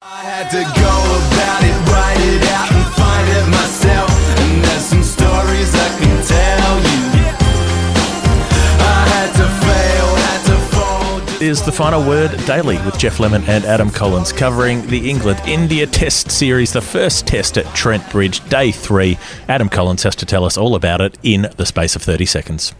I had to go about it, write it out, and find it myself. And there's some stories I can tell you. I had to fail, had to fall. is the final word daily with Geoff Lemon and Adam Collins covering the England India Test Series, the first test at Trent Bridge, day three. Adam Collins has to tell us all about it in the space of 30 seconds.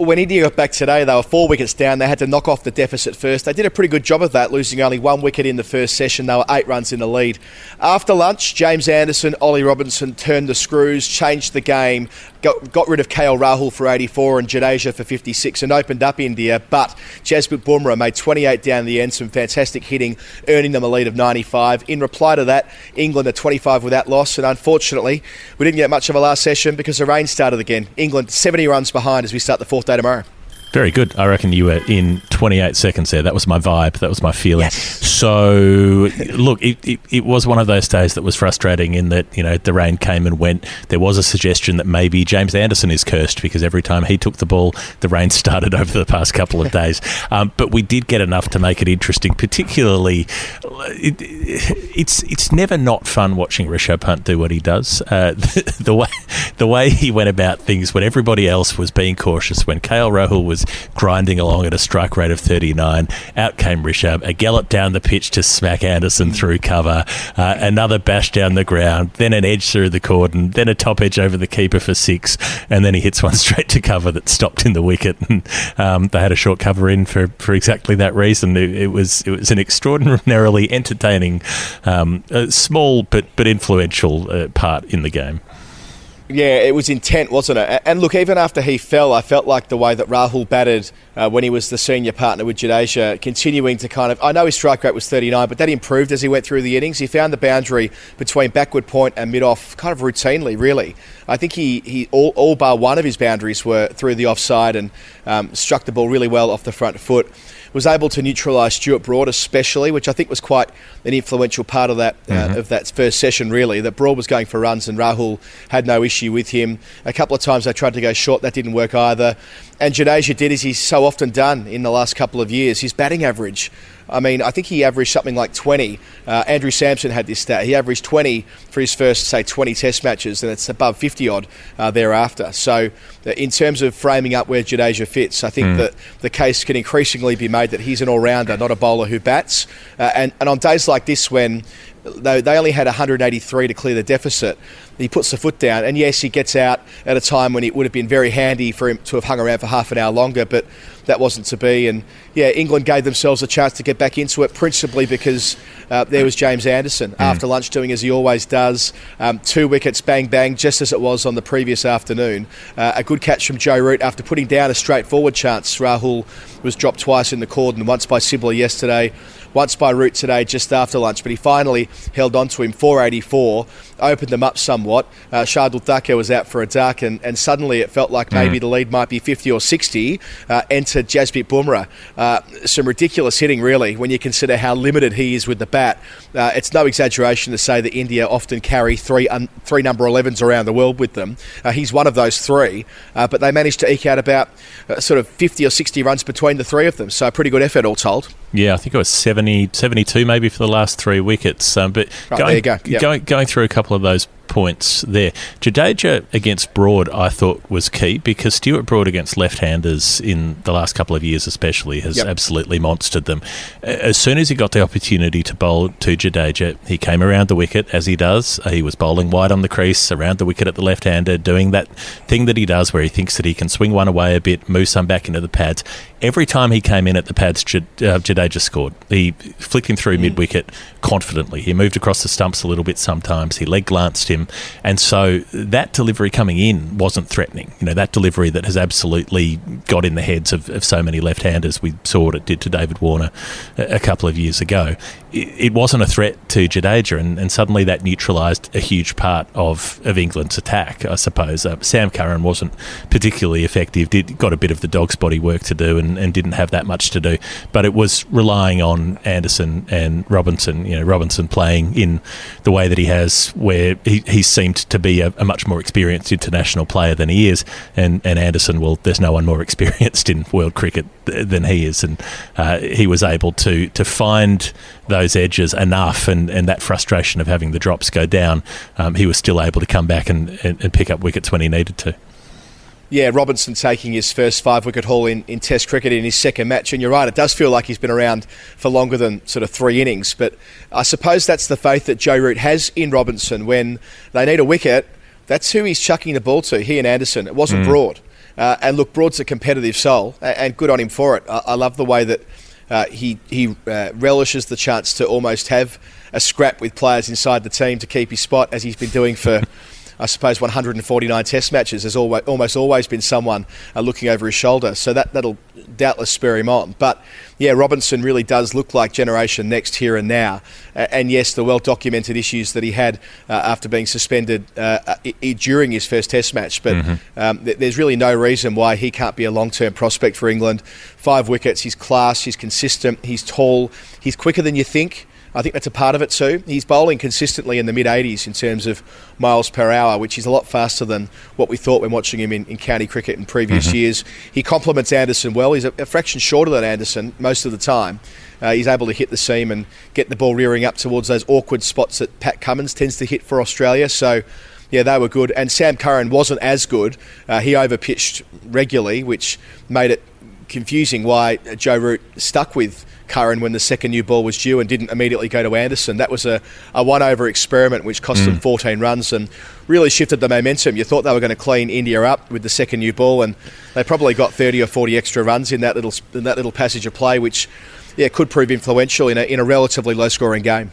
When India got back today, they were four wickets down. They had to knock off the deficit first. They did a pretty good job of that, losing only one wicket in the first session. They were eight runs in the lead. After lunch, James Anderson, Ollie Robinson turned the screws, changed the game, got, got rid of KL Rahul for 84 and Jadeja for 56 and opened up India. But Jasprit Bumrah made 28 down the end, some fantastic hitting, earning them a lead of 95. In reply to that, England are 25 without loss. And unfortunately, we didn't get much of a last session because the rain started again. England 70 runs behind as we start the fourth day tomorrow. Very good. I reckon you were in 28 seconds there. That was my vibe. That was my feeling. Yes. So, look, it, it, it was one of those days that was frustrating in that, you know, the rain came and went. There was a suggestion that maybe James Anderson is cursed because every time he took the ball, the rain started over the past couple of days. Um, but we did get enough to make it interesting, particularly. It, it's it's never not fun watching Rishabh Pant do what he does. Uh, the, the way the way he went about things when everybody else was being cautious, when KL Rahul was grinding along at a strike rate of 39, out came Rishabh, a gallop down the pitch to smack Anderson through cover, uh, another bash down the ground, then an edge through the cordon, then a top edge over the keeper for six, and then he hits one straight to cover that stopped in the wicket. And um, they had a short cover in for, for exactly that reason. It, it was it was an extraordinarily entertaining, um, uh, small but but influential uh, part in the game. Yeah, it was intent, wasn't it? And look, even after he fell, I felt like the way that Rahul batted uh, when he was the senior partner with Jadeja, continuing to kind of. I know his strike rate was 39, but that improved as he went through the innings. He found the boundary between backward point and mid off kind of routinely, really. I think he, he all, all bar one of his boundaries were through the offside and um, struck the ball really well off the front foot was able to neutralise Stuart Broad, especially, which I think was quite an influential part of that uh, of that first session. Really, that Broad was going for runs and Rahul had no issue with him. A couple of times they tried to go short, that didn't work either. And Jadeja did as he's so often done in the last couple of years. His batting average. I mean, I think he averaged something like 20. Uh, Andrew Samson had this stat. He averaged 20 for his first, say, 20 Test matches, and it's above 50 odd uh, thereafter. So, uh, in terms of framing up where Jadeja fits, I think that the case can increasingly be made that he's an all rounder, not a bowler who bats. Uh, and, and on days like this, when they, they only had 183 to clear the deficit. He puts the foot down, and yes, he gets out at a time when it would have been very handy for him to have hung around for half an hour longer, but that wasn't to be. And yeah, England gave themselves a chance to get back into it, principally because uh, there was James Anderson after lunch doing as he always does. Um, two wickets, bang bang, just as it was on the previous afternoon. Uh, a good catch from Joe Root after putting down a straightforward chance. Rahul was dropped twice in the cordon, once by Sibley yesterday once by Root today just after lunch, but he finally held on to him. 484, opened them up somewhat. Uh, Shardul Thakur was out for a duck, and, and suddenly it felt like maybe the lead might be 50 or 60. Uh, entered Jasprit Bumrah. Uh, some ridiculous hitting, really, when you consider how limited he is with the bat. Uh, it's no exaggeration to say that India often carry three un- three number 11s around the world with them. Uh, he's one of those three, uh, but they managed to eke out about uh, sort of 50 or 60 runs between the three of them. So a pretty good effort, all told. Yeah, I think it was 70, 72 maybe for the last three wickets. Um, but Right, going, there you go. Yep. going going through a couple of those points there, Jadeja against Broad, I thought was key because Stuart Broad against left-handers in the last couple of years, especially, has Yep. absolutely monstered them. As soon as he got the opportunity to bowl to Jadeja, he came around the wicket as he does. Uh, He was bowling wide on the crease around the wicket at the left-hander, doing that thing that he does where he thinks that he can swing one away a bit, move some back into the pads. Every time he came in at the pads, uh, Jadeja scored. He flicked him through mid wicket confidently. He moved across the stumps a little bit sometimes. He leg glanced him. And so that delivery coming in wasn't threatening. You know, that delivery that has absolutely got in the heads of, of so many left handers. We saw what it did to David Warner a, a couple of years ago. It, wasn't a threat to Jadeja, and, and suddenly that neutralised a huge part of, of England's attack, I suppose. Uh, Sam Curran wasn't particularly effective, did got a bit of the dog's body work to do and, and didn't have that much to do. But it was relying on Anderson and Robinson, you know, Robinson playing in the way that he has, where he, he seemed to be a, a much more experienced international player than he is. And, and Anderson, well, there's no one more experienced in world cricket th- than he is. And uh, he was able to, to find those those edges enough and, and that frustration of having the drops go down, um, he was still able to come back and, and, and pick up wickets when he needed to. Yeah, Robinson taking his first five wicket haul in, in Test cricket in his second match. And you're right, it does feel like he's been around for longer than sort of three innings. But I suppose that's the faith that Joe Root has in Robinson. When they need a wicket, that's who he's chucking the ball to, he and Anderson. It wasn't Broad. Uh, and look, Broad's a competitive soul, and good on him for it. I, I love the way that uh, he, he uh, relishes the chance to almost have a scrap with players inside the team to keep his spot, as he's been doing for. I suppose 149 Test matches. There's always, almost always been someone uh, looking over his shoulder, so that that'll doubtless spur him on. But yeah, Robinson really does look like generation next here and now. Uh, and yes, the well documented issues that he had uh, after being suspended uh, I- I- during his first Test match. But um, th- there's really no reason why he can't be a long term prospect for England. Five wickets, he's class, he's consistent, he's tall, he's quicker than you think. I think that's a part of it too. He's bowling consistently in the mid 80s in terms of miles per hour, which is a lot faster than what we thought when watching him in, in county cricket in previous years. He complements Anderson well. He's a, a fraction shorter than Anderson most of the time. Uh, he's able to hit the seam and get the ball rearing up towards those awkward spots that Pat Cummins tends to hit for Australia. So, yeah, they were good. And Sam Curran wasn't as good. Uh, he overpitched regularly, which made it confusing why Joe Root stuck with Curran when the second new ball was due and didn't immediately go to Anderson. That was a, a one over experiment which cost them mm. 14 runs and really shifted the momentum. You thought they were going to clean India up with the second new ball and they probably got 30 or 40 extra runs in that little in that little passage of play which yeah could prove influential in a, in a relatively low scoring game.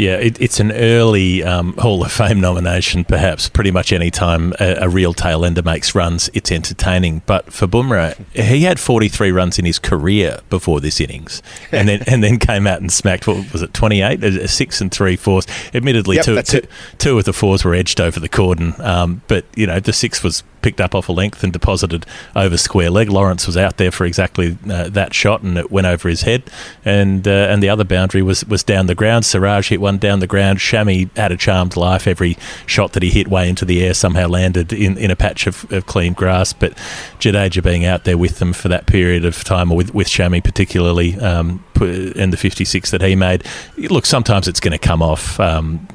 Yeah, it, it's an early um, Hall of Fame nomination, perhaps. Pretty much any time a, a real tail ender makes runs, it's entertaining. But for Bumrah, he had 43 runs in his career before this innings, and then and then came out and smacked what was it 28, a, a six and three fours. Admittedly, Yep, two, two, of the fours were edged over the cordon, um, but you know the six was picked up off a length and deposited over square leg. Lawrence was out there for exactly uh, that shot, and it went over his head. And uh, and the other boundary was was down the ground. Siraj hit one down the ground. Shami had a charmed life. Every shot that he hit way into the air somehow landed in, in a patch of, of clean grass. But Jadeja being out there with them for that period of time, or with with Shami particularly, um, and the 56 that he made. Look, sometimes it's going to come off. Um,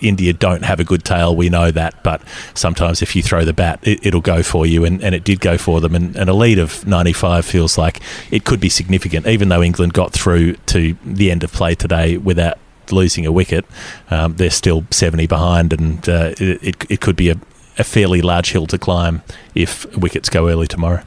India don't have a good tail, we know that, but sometimes if you throw the bat, it, it'll go for you, and, and it did go for them. And, and a lead of 95 feels like it could be significant, even though England got through to the end of play today without losing a wicket. Um, they're still 70 behind, and uh, it, it, it could be a, a fairly large hill to climb if wickets go early tomorrow.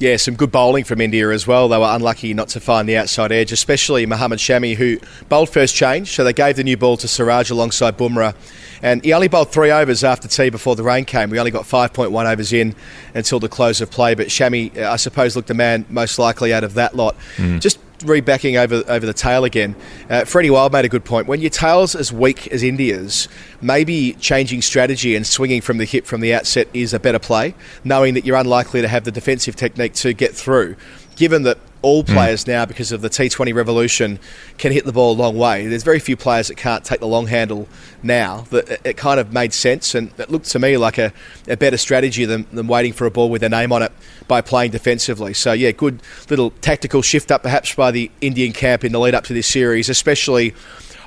Yeah, some good bowling from India as well. They were unlucky not to find the outside edge, especially Mohammad Shami, who bowled first change. So they gave the new ball to Siraj alongside Bumrah. And he only bowled three overs after tea before the rain came. We only got 5.1 overs in until the close of play. But Shami, uh, I suppose, looked the man most likely out of that lot. Just rebacking over over the tail again. Uh, Freddie Wilde made a good point. When your tail's as weak as India's, maybe changing strategy and swinging from the hip from the outset is a better play, knowing that you're unlikely to have the defensive technique to get through. Given that all players now, because of the T20 revolution, can hit the ball a long way. There's very few players that can't take the long handle now. That it- kind of made sense, and it looked to me like a, a better strategy than, than waiting for a ball with their name on it by playing defensively. So yeah, good little tactical shift up perhaps by the Indian camp in the lead up to this series, especially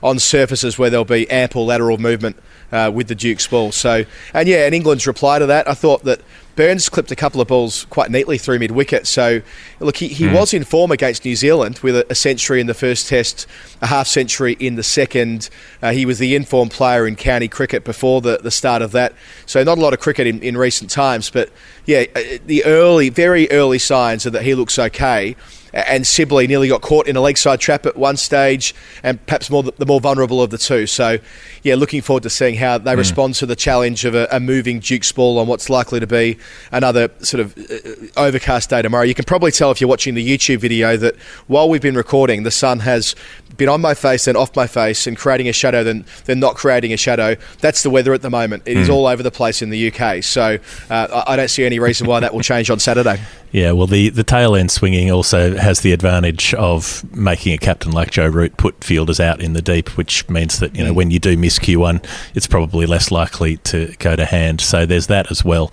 on surfaces where there'll be ample lateral movement uh, with the Duke's ball. So, and yeah, and England's reply to that, I thought that Burns clipped a couple of balls quite neatly through mid wicket. So, look, he, he was in form against New Zealand with a, a century in the first test, a half century in the second. Uh, he was the informed player in county cricket before the, the start of that. So, not a lot of cricket in, in recent times, but yeah, uh, the early, very early signs are that he looks okay and Sibley nearly got caught in a leg side trap at one stage, and perhaps more the, the more vulnerable of the two. So, yeah, looking forward to seeing how they respond to the challenge of a, a moving Duke's ball on what's likely to be another sort of uh, overcast day tomorrow. You can probably tell if you're watching the YouTube video that while we've been recording, the sun has been on my face and off my face and creating a shadow, then then not creating a shadow. That's the weather at the moment. It is all over the place in the UK. So uh, I don't see any reason why that will change on Saturday. Yeah, well, the, the tail end swinging also has the advantage of making a captain like Joe Root put fielders out in the deep, which means that, you know, when you do miss Q1, it's probably less likely to go to hand. So there's that as well.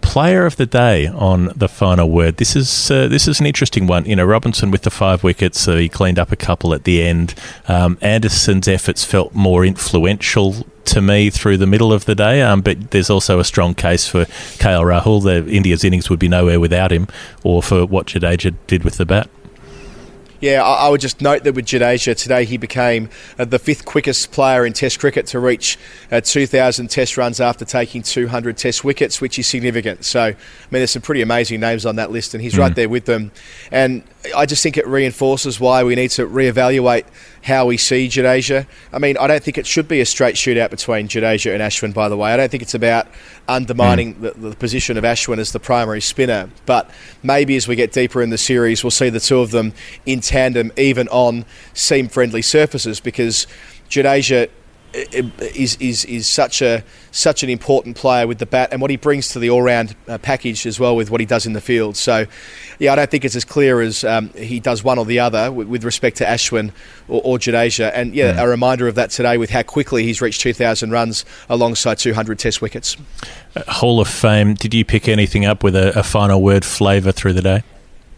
Player of the day on the final word. This is uh, this is an interesting one. You know, Robinson with the five wickets, so he cleaned up a couple at the end. Um, Anderson's efforts felt more influential to me through the middle of the day. Um, but there's also a strong case for KL Rahul. The India's innings would be nowhere without him, or for what Jadeja did with the bat. Yeah, I, would just note that with Jadeja today, he became uh, the fifth quickest player in Test cricket to reach uh, 2,000 Test runs after taking 200 Test wickets, which is significant. So, I mean, there's some pretty amazing names on that list, and he's mm. right there with them. And I just think it reinforces why we need to reevaluate how we see Jadeja. I mean, I don't think it should be a straight shootout between Jadeja and Ashwin, by the way. I don't think it's about undermining mm. the, the, position of Ashwin as the primary spinner. But maybe as we get deeper in the series, we'll see the two of them in tandem, even on seam friendly surfaces, because Jadeja is, is, is such a such an important player with the bat and what he brings to the all round uh, package as well with what he does in the field. So, yeah, I don't think it's as clear as um, he does one or the other with, with respect to Ashwin or, or Jadeja. And yeah, mm. a reminder of that today with how quickly he's reached 2,000 runs alongside 200 Test wickets. Uh, Hall of Fame. Did you pick anything up with a, a final word flavour through the day?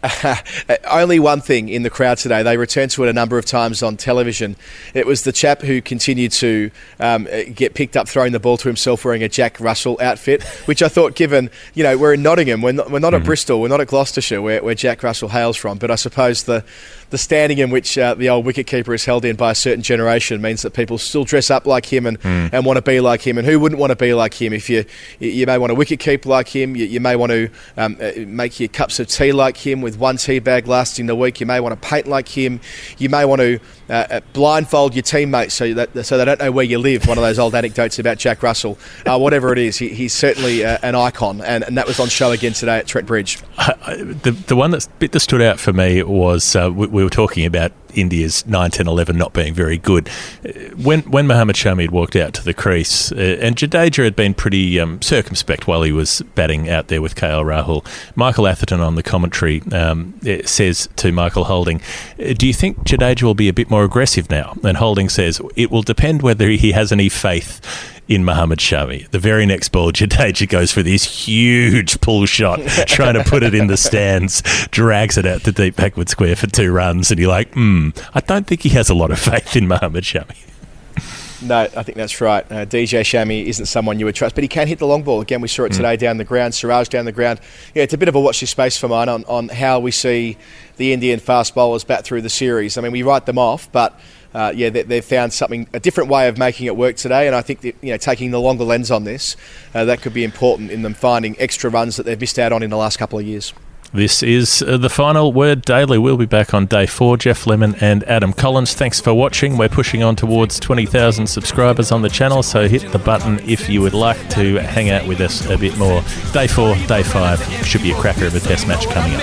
only one thing in the crowd today. They returned to it a number of times on television. It was the chap who continued to um, get picked up throwing the ball to himself wearing a Jack Russell outfit, which I thought, given, you know, we're in Nottingham, we're not, we're not mm-hmm. at Bristol, we're not at Gloucestershire, where, where Jack Russell hails from, but I suppose the, the standing in which uh, the old wicketkeeper is held in by a certain generation means that people still dress up like him and, mm. and want to be like him. And who wouldn't want to be like him? If you you may want to wicket keep like him, you, you may want to um, uh, make your cups of tea like him with one tea bag lasting the week. You may want to paint like him. You may want to uh, uh, blindfold your teammates so that so they don't know where you live. One of those old anecdotes about Jack Russell. Uh, whatever it is, he, he's certainly uh, an icon, and, and that was on show again today at Trent Bridge. the the one that bit that stood out for me was uh, we, we, were talking about India's 9, 10, 11 not being very good. When when Mohammad Shami had walked out to the crease, uh, and Jadeja had been pretty um, circumspect while he was batting out there with KL Rahul, Michael Atherton on the commentary um, says to Michael Holding, "Do you think Jadeja will be a bit more?" more aggressive now. And Holding says it will depend whether he has any faith in Muhammad Shami. The very next ball, Jadeja goes for this huge pull shot, trying to put it in the stands, drags it out to deep backward square for two runs, and you're like, hmm, I don't think he has a lot of faith in Muhammad Shami. No, I think that's right. Uh, DJ Shami isn't someone you would trust, but he can hit the long ball. Again, we saw it mm. today down the ground, Siraj down the ground. Yeah, it's a bit of a watch this space for mine on, on how we see the Indian fast bowlers bat through the series. I mean, we write them off, but uh, yeah, they, have found something, a different way of making it work today. And I think that, you know, taking the longer lens on this, uh, that could be important in them finding extra runs that they've missed out on in the last couple of years. This is uh, the final word daily. We'll be back on day four. Geoff Lemon and Adam Collins. Thanks for watching. We're pushing on towards 20,000 subscribers on the channel, so hit the button if you would like to hang out with us a bit more. Day four, day five should be a cracker of a test match coming up.